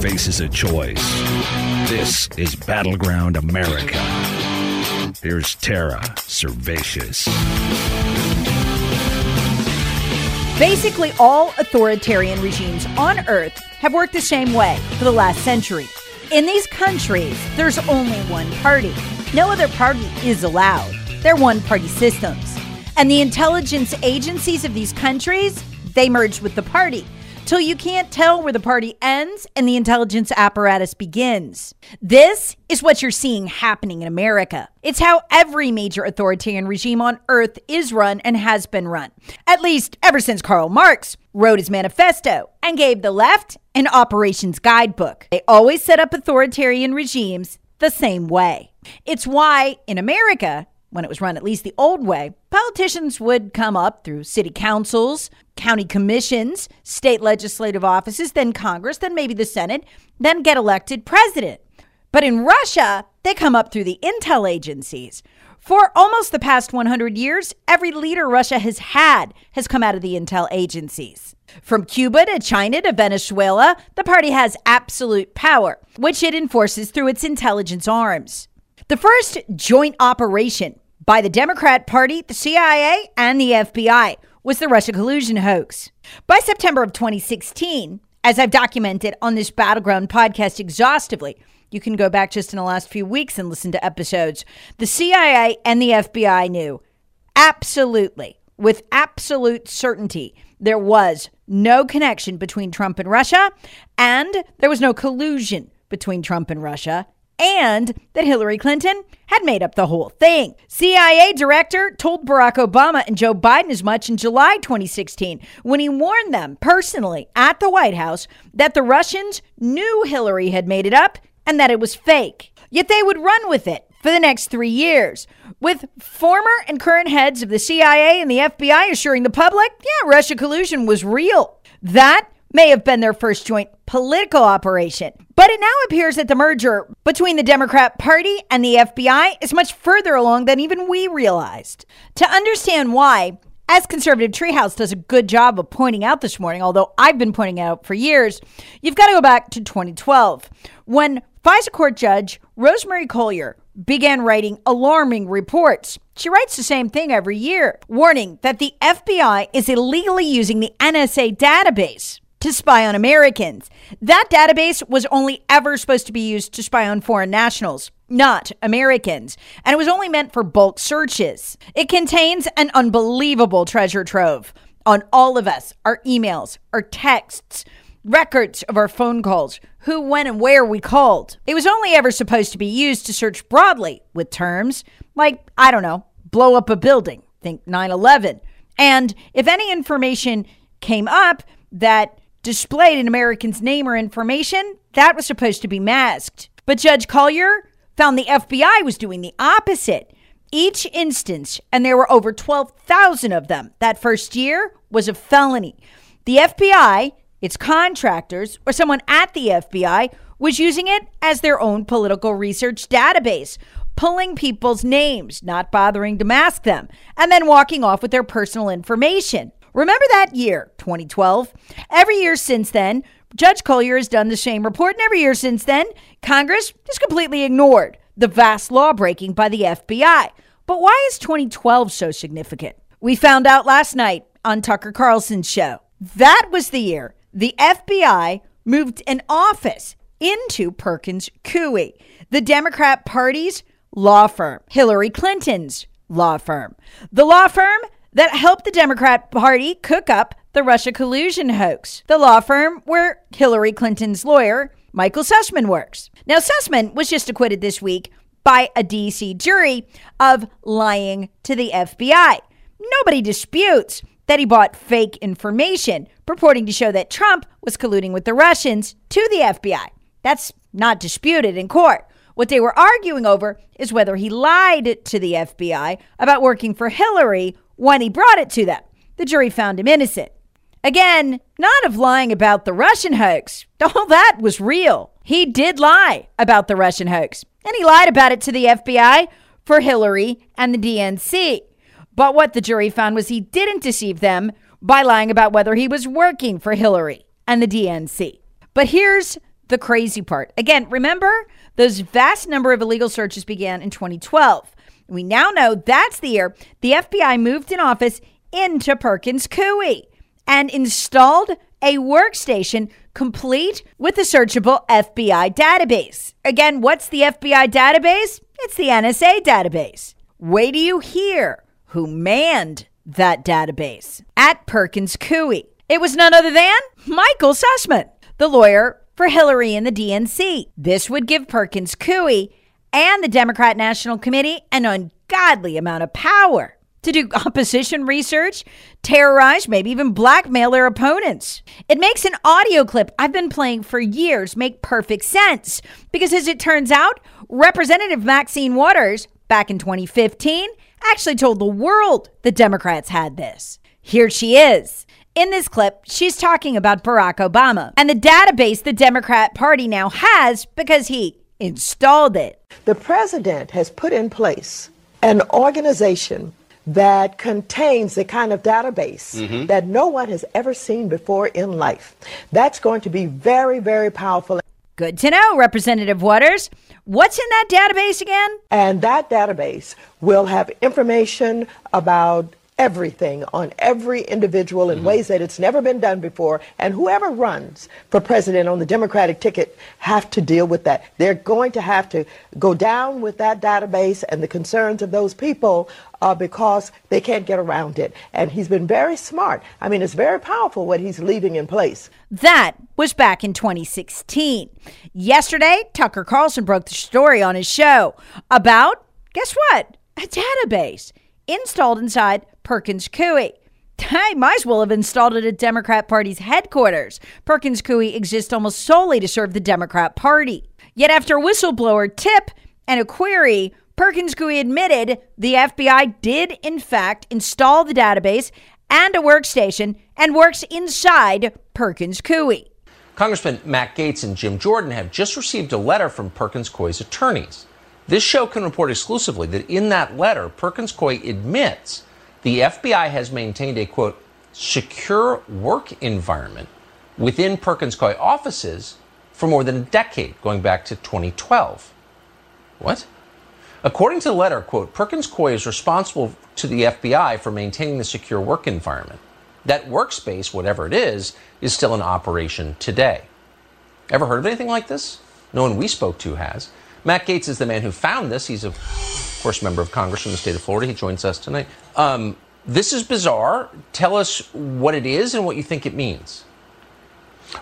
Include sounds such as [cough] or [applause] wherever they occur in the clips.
Faces a choice. This is Battleground America. Here's Tara Servatius. Basically, all authoritarian regimes on earth have worked the same way for the last century. In these countries, there's only one party. No other party is allowed. They're one party systems. And the intelligence agencies of these countries, they merge with the party till you can't tell where the party ends and the intelligence apparatus begins. This is what you're seeing happening in America. It's how every major authoritarian regime on earth is run and has been run, at least ever since Karl Marx wrote his manifesto and gave the left an operations guidebook. They always set up authoritarian regimes the same way. It's why in America, when it was run at least the old way, politicians would come up through city councils, county commissions, state legislative offices, then Congress, then maybe the Senate, then get elected president. But in Russia, they come up through the intel agencies. For almost the past 100 years, every leader Russia has had has come out of the intel agencies. From Cuba to China to Venezuela, the party has absolute power, which it enforces through its intelligence arms. The first joint operation by the Democrat Party, the CIA, and the FBI was the Russia collusion hoax. By September of 2016, as I've documented on this Battleground podcast exhaustively, you can go back just in the last few weeks and listen to episodes. The CIA and the FBI knew absolutely, with absolute certainty, there was no connection between Trump and Russia, and there was no collusion between Trump and Russia, and that Hillary Clinton had made up the whole thing. CIA director told Barack Obama and Joe Biden as much in July 2016 when he warned them personally at the White House that the Russians knew Hillary had made it up and that it was fake. Yet they would run with it for the next three years, with former and current heads of the CIA and the FBI assuring the public, yeah, Russia collusion was real. That may have been their first joint political operation. But it now appears that the merger between the Democrat Party and the FBI is much further along than even we realized. To understand why, as Conservative Treehouse does a good job of pointing out this morning, although I've been pointing out for years, you've got to go back to 2012 when FISA court judge Rosemary Collyer began writing alarming reports. She writes the same thing every year, warning that the FBI is illegally using the NSA database to spy on Americans. That database was only ever supposed to be used to spy on foreign nationals, not Americans, and it was only meant for bulk searches. It contains an unbelievable treasure trove on all of us our emails, our texts, records of our phone calls, who, when, and where we called. It was only ever supposed to be used to search broadly with terms like, I don't know, blow up a building, think 9 11. And if any information came up that displayed an American's name or information, that was supposed to be masked. But Judge Collyer found the FBI was doing the opposite. Each instance, and there were over 12,000 of them that first year, was a felony. The FBI, its contractors, or someone at the FBI was using it as their own political research database, pulling people's names, not bothering to mask them, and then walking off with their personal information. Remember that year, 2012? Every year since then, Judge Collyer has done the same report, and every year since then, Congress has completely ignored the vast law breaking by the FBI. But why is 2012 so significant? We found out last night on Tucker Carlson's show. That was the year the FBI moved an office into Perkins Coie, the Democrat Party's law firm, Hillary Clinton's law firm, the law firm that helped the Democrat Party cook up the Russia collusion hoax, the law firm where Hillary Clinton's lawyer, Michael Sussman, works. Now, Sussman was just acquitted this week by a DC jury of lying to the FBI. Nobody disputes that he bought fake information purporting to show that Trump was colluding with the Russians to the FBI. That's not disputed in court. What they were arguing over is whether he lied to the FBI about working for Hillary when he brought it to them. The jury found him innocent. Again, not of lying about the Russian hoax. [laughs] All that was real. He did lie about the Russian hoax, and he lied about it to the FBI for Hillary and the DNC. But what the jury found was he didn't deceive them by lying about whether he was working for Hillary and the DNC. But here's the crazy part. Again, remember, those vast number of illegal searches began in 2012. We now know that's the year the FBI moved an office into Perkins Coie and installed a workstation complete with a searchable FBI database. Again, what's the FBI database? It's the NSA database. Wait do you hear who manned that database at Perkins Coie. It was none other than Michael Sussman, the lawyer for Hillary and the DNC. This would give Perkins Coie and the Democrat National Committee an ungodly amount of power to do [laughs] opposition research, terrorize, maybe even blackmail their opponents. It makes an audio clip I've been playing for years make perfect sense because, as it turns out, Representative Maxine Waters, back in 2015, actually told the world the Democrats had this. Here she is in this clip, she's talking about Barack Obama and the database the Democrat Party now has because he installed it. The president has put in place an organization that contains the kind of database mm-hmm. that no one has ever seen before in life. That's going to be very, very powerful. Good to know, Representative Waters. What's in that database again? And that database will have information about everything on every individual in mm-hmm. ways that it's never been done before. And whoever runs for president on the Democratic ticket have to deal with that. They're going to have to go down with that database and the concerns of those people uh, because they can't get around it. And he's been very smart. I mean, it's very powerful what he's leaving in place. That was back in 2016. Yesterday, Tucker Carlson broke the story on his show about, guess what? A database installed inside Perkins Coie. [laughs] I might as well have installed it at Democrat Party's headquarters. Perkins Coie exists almost solely to serve the Democrat Party. Yet after a whistleblower tip and a query, Perkins Coie admitted the FBI did, in fact, install the database and a workstation and works inside Perkins Coie. Congressman Matt Gaetz and Jim Jordan have just received a letter from Perkins Coie's attorneys. This show can report exclusively that in that letter, Perkins Coie admits the FBI has maintained a quote, secure work environment within Perkins Coie offices for more than a decade, going back to 2012. What? According to the letter, quote, Perkins Coie is responsible to the FBI for maintaining the secure work environment. That workspace, whatever it is, is still in operation today. Ever heard of anything like this? No one we spoke to has. Matt Gaetz is the man who found this. He's a of course, member of Congress from the state of Florida. He joins us tonight. Um, this is bizarre. Tell us what it is and what you think it means.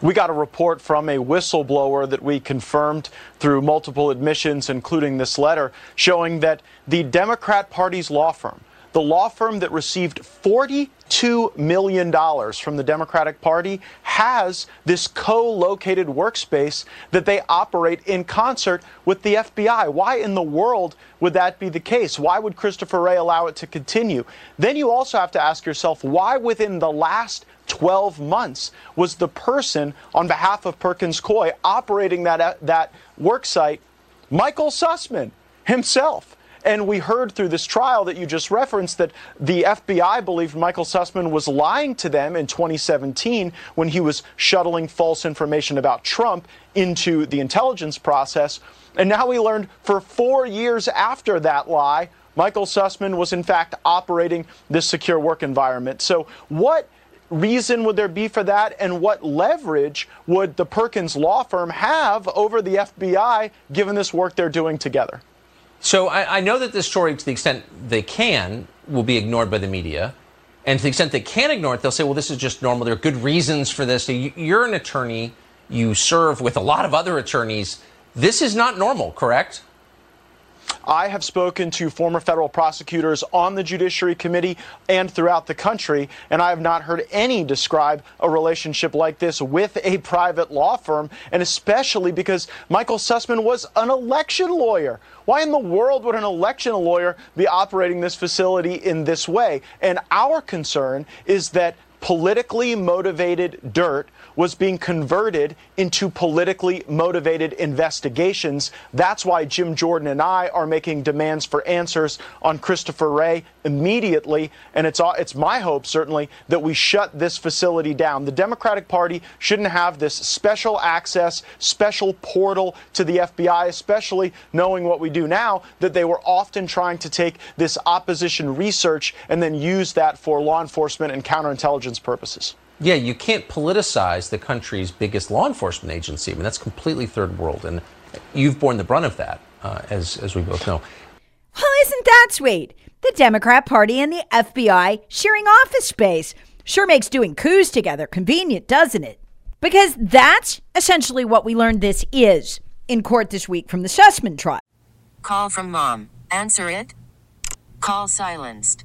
We got a report from a whistleblower that we confirmed through multiple admissions, including this letter, showing that the Democrat Party's law firm, the law firm that received $42 million from the Democratic Party has this co located workspace that they operate in concert with the FBI. Why in the world would that be the case? Why would Christopher Wray allow it to continue? Then you also have to ask yourself why within the last 12 months was the person on behalf of Perkins Coie operating that, that work site Michael Sussman himself? And we heard through this trial that you just referenced that the FBI believed Michael Sussman was lying to them in 2017 when he was shuttling false information about Trump into the intelligence process. And now we learned for four years after that lie, Michael Sussman was in fact operating this secure work environment. So, what reason would there be for that, and what leverage would the Perkins law firm have over the FBI given this work they're doing together? So I, I know that this story, to the extent they can, will be ignored by the media. And to the extent they can't ignore it, they'll say, well, this is just normal. There are good reasons for this. You're an attorney. You serve with a lot of other attorneys. This is not normal, correct? I have spoken to former federal prosecutors on the Judiciary Committee and throughout the country, and I have not heard any describe a relationship like this with a private law firm, and especially because Michael Sussman was an election lawyer. Why in the world would an election lawyer be operating this facility in this way? And our concern is that politically motivated dirt was being converted into politically motivated investigations. That's why Jim Jordan and I are making demands for answers on Christopher Wray immediately. And it's, it's my hope, certainly, that we shut this facility down. The Democratic Party shouldn't have this special access, special portal to the FBI, especially knowing what we do now, that they were often trying to take this opposition research and then use that for law enforcement and counterintelligence purposes. Yeah, you can't politicize the country's biggest law enforcement agency. I mean, that's completely third world, and you've borne the brunt of that, uh, as as we both know. Well, isn't that sweet? The Democrat Party and the FBI sharing office space sure makes doing coups together convenient, doesn't it? Because that's essentially what we learned this is in court this week from the Sussman trial. Call from mom. Answer it. Call silenced.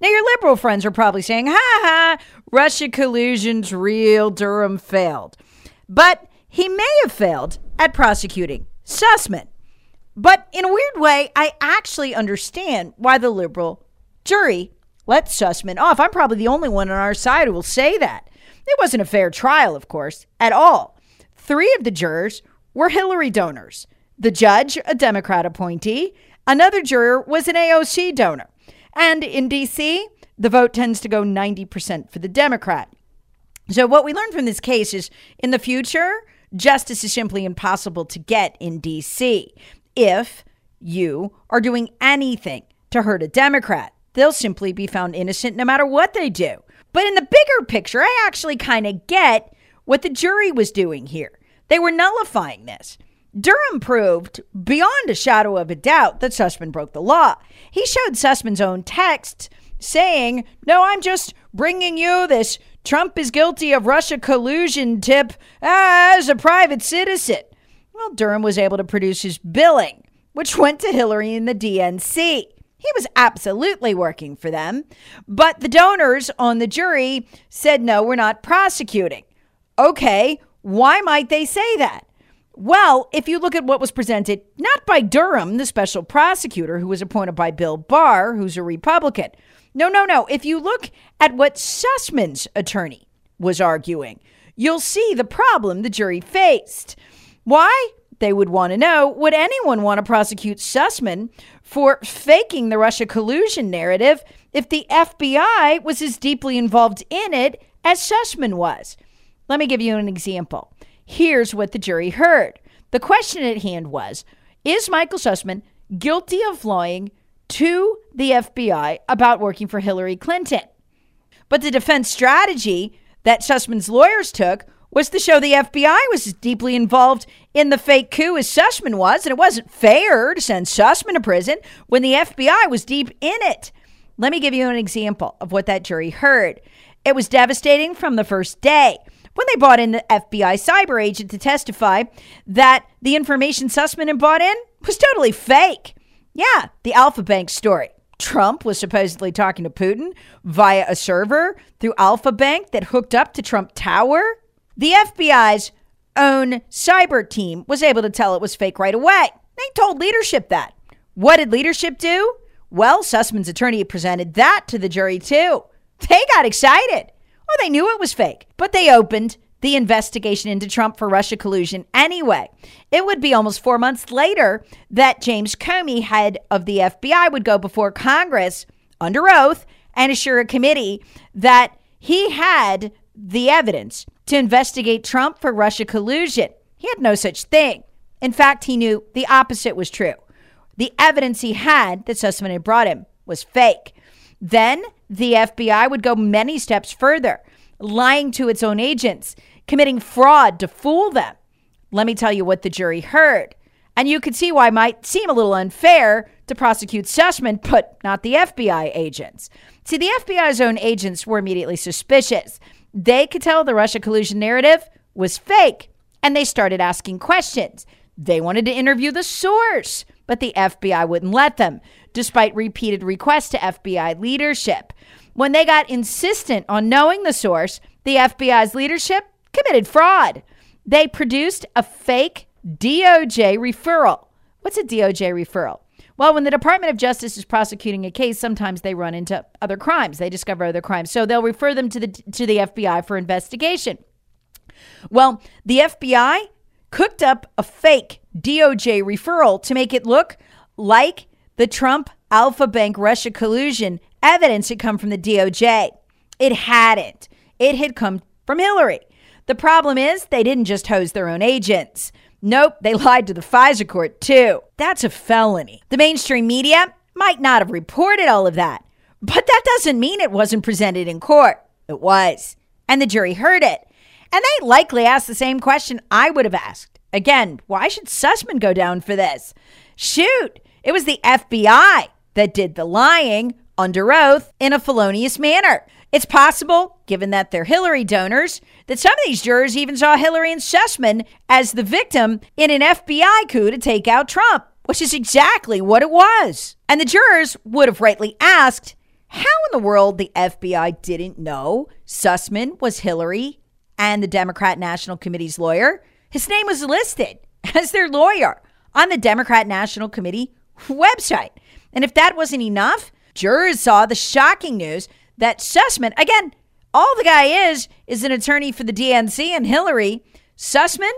Now, your liberal friends are probably saying, ha ha, Russia collusion's real, Durham failed. But he may have failed at prosecuting Sussman. But in a weird way, I actually understand why the liberal jury let Sussman off. I'm probably the only one on our side who will say that. It wasn't a fair trial, of course, at all. Three of the jurors were Hillary donors. The judge, a Democrat appointee, another juror was an AOC donor. And in DC, the vote tends to go 90% for the Democrat. So, what we learned from this case is in the future, Justice is simply impossible to get in DC. If you are doing anything to hurt a Democrat, they'll simply be found innocent no matter what they do. But in the bigger picture, I actually kind of get what the jury was doing here. They were nullifying this. Durham proved beyond a shadow of a doubt that Sussman broke the law. He showed Sussman's own text saying, No, I'm just bringing you this Trump is guilty of Russia collusion tip as a private citizen. Well, Durham was able to produce his billing, which went to Hillary and the DNC. He was absolutely working for them. But the donors on the jury said, no, we're not prosecuting. Okay, why might they say that? Well, if you look at what was presented, not by Durham, the special prosecutor who was appointed by Bill Barr, who's a Republican, no, no, no. If you look at what Sussman's attorney was arguing, you'll see the problem the jury faced. Why? They would want to know would anyone want to prosecute Sussman for faking the Russia collusion narrative if the FBI was as deeply involved in it as Sussman was? Let me give you an example. Here's what the jury heard. The question at hand was Is Michael Sussman guilty of lying to the FBI about working for Hillary Clinton. But the defense strategy that Sussman's lawyers took was to show the FBI was as deeply involved in the fake coup as Sussman was, and it wasn't fair to send Sussman to prison when the FBI was deep in it. Let me give you an example of what that jury heard. It was devastating from the first day when they brought in the FBI cyber agent to testify that the information Sussman had bought in was totally fake. Yeah, the Alfa Bank story. Trump was supposedly talking to Putin via a server through Alfa Bank that hooked up to Trump Tower. The FBI's own cyber team was able to tell it was fake right away. They told leadership that. What did leadership do? Well, Sussman's attorney presented that to the jury too. They got excited. Well, they knew it was fake, but they opened the investigation into Trump for Russia collusion anyway. It would be almost four months later that James Comey, head of the FBI, would go before Congress under oath and assure a committee that he had the evidence to investigate Trump for Russia collusion. He had no such thing. In fact, he knew the opposite was true. The evidence he had that Sussman had brought him was fake. Then the FBI would go many steps further, lying to its own agents committing fraud to fool them. Let me tell you what the jury heard. And you could see why it might seem a little unfair to prosecute Sussman, but not the FBI agents. See, the FBI's own agents were immediately suspicious. They could tell the Russia collusion narrative was fake, and they started asking questions. They wanted to interview the source, but the FBI wouldn't let them, despite repeated requests to FBI leadership. When they got insistent on knowing the source, the FBI's leadership committed fraud. They produced a fake DOJ referral. What's a DOJ referral? Well, when the Department of Justice is prosecuting a case, sometimes they run into other crimes. They discover other crimes. So they'll refer them to the to the FBI for investigation. Well, the FBI cooked up a fake DOJ referral to make it look like the Trump Alfa Bank Russia collusion evidence had come from the DOJ. It hadn't. It had come from Hillary. The problem is they didn't just hose their own agents. Nope, they lied to the FISA court too. That's a felony. The mainstream media might not have reported all of that, but that doesn't mean it wasn't presented in court. It was. And the jury heard it. And they likely asked the same question I would have asked. Again, why should Sussman go down for this? Shoot, it was the FBI that did the lying under oath in a felonious manner. It's possible, given that they're Hillary donors, that some of these jurors even saw Hillary and Sussman as the victim in an FBI coup to take out Trump, which is exactly what it was. And the jurors would have rightly asked how in the world the FBI didn't know Sussman was Hillary and the Democrat National Committee's lawyer. His name was listed [laughs] as their lawyer on the Democrat National Committee website. And if that wasn't enough, jurors saw the shocking news that Sussman, again, all the guy is, is an attorney for the DNC and Hillary. Sussman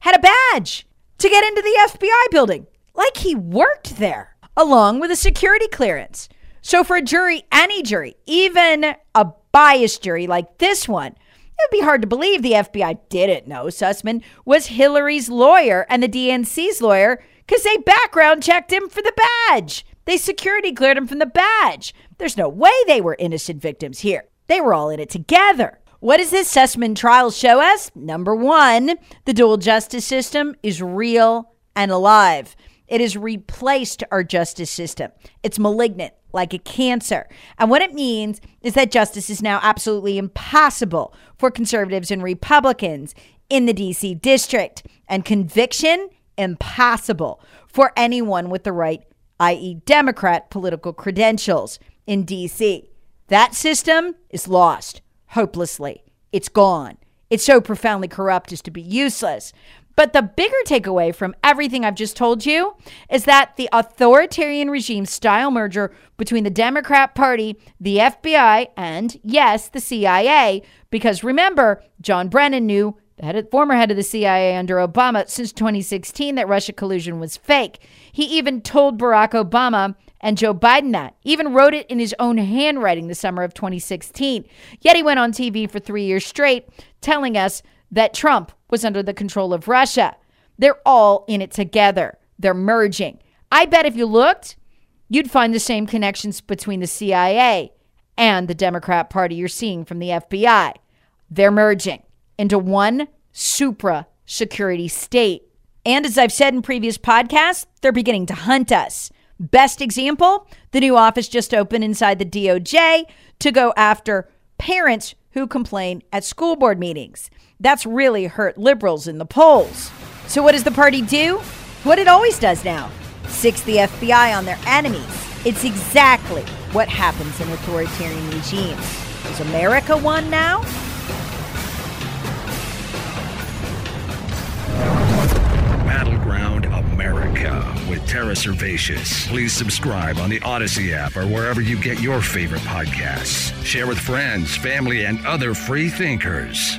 had a badge to get into the FBI building, like he worked there, along with a security clearance. So, for a jury, any jury, even a biased jury like this one, it would be hard to believe the FBI didn't know Sussman was Hillary's lawyer and the DNC's lawyer because they background checked him for the badge. They security cleared him from the badge. There's no way they were innocent victims here. They were all in it together. What does this Sussman trial show us? Number one, the dual justice system is real and alive. It has replaced our justice system. It's malignant, like a cancer. And what it means is that justice is now absolutely impossible for conservatives and Republicans in the DC district, and conviction impossible for anyone with the right, i.e., Democrat political credentials in DC. That system is lost hopelessly. It's gone. It's so profoundly corrupt as to be useless. But the bigger takeaway from everything I've just told you is that the authoritarian regime style merger between the Democrat Party, the FBI, and yes, the CIA, because remember, John Brennan knew the head, former head of the CIA under Obama since 2016 that Russia collusion was fake. He even told Barack Obama and Joe Biden that, even wrote it in his own handwriting the summer of 2016. Yet he went on TV for three years straight telling us that Trump was under the control of Russia. They're all in it together, they're merging. I bet if you looked, you'd find the same connections between the CIA and the Democrat Party you're seeing from the FBI. They're merging into one supra security state. And as I've said in previous podcasts, they're beginning to hunt us. Best example the new office just opened inside the DOJ to go after parents who complain at school board meetings. That's really hurt liberals in the polls. So, what does the party do? What it always does now six the FBI on their enemies. It's exactly what happens in authoritarian regimes. Is America one now? Battleground America with Tara Servatius. Please subscribe on the Odyssey app or wherever you get your favorite podcasts. Share with friends, family, and other free thinkers.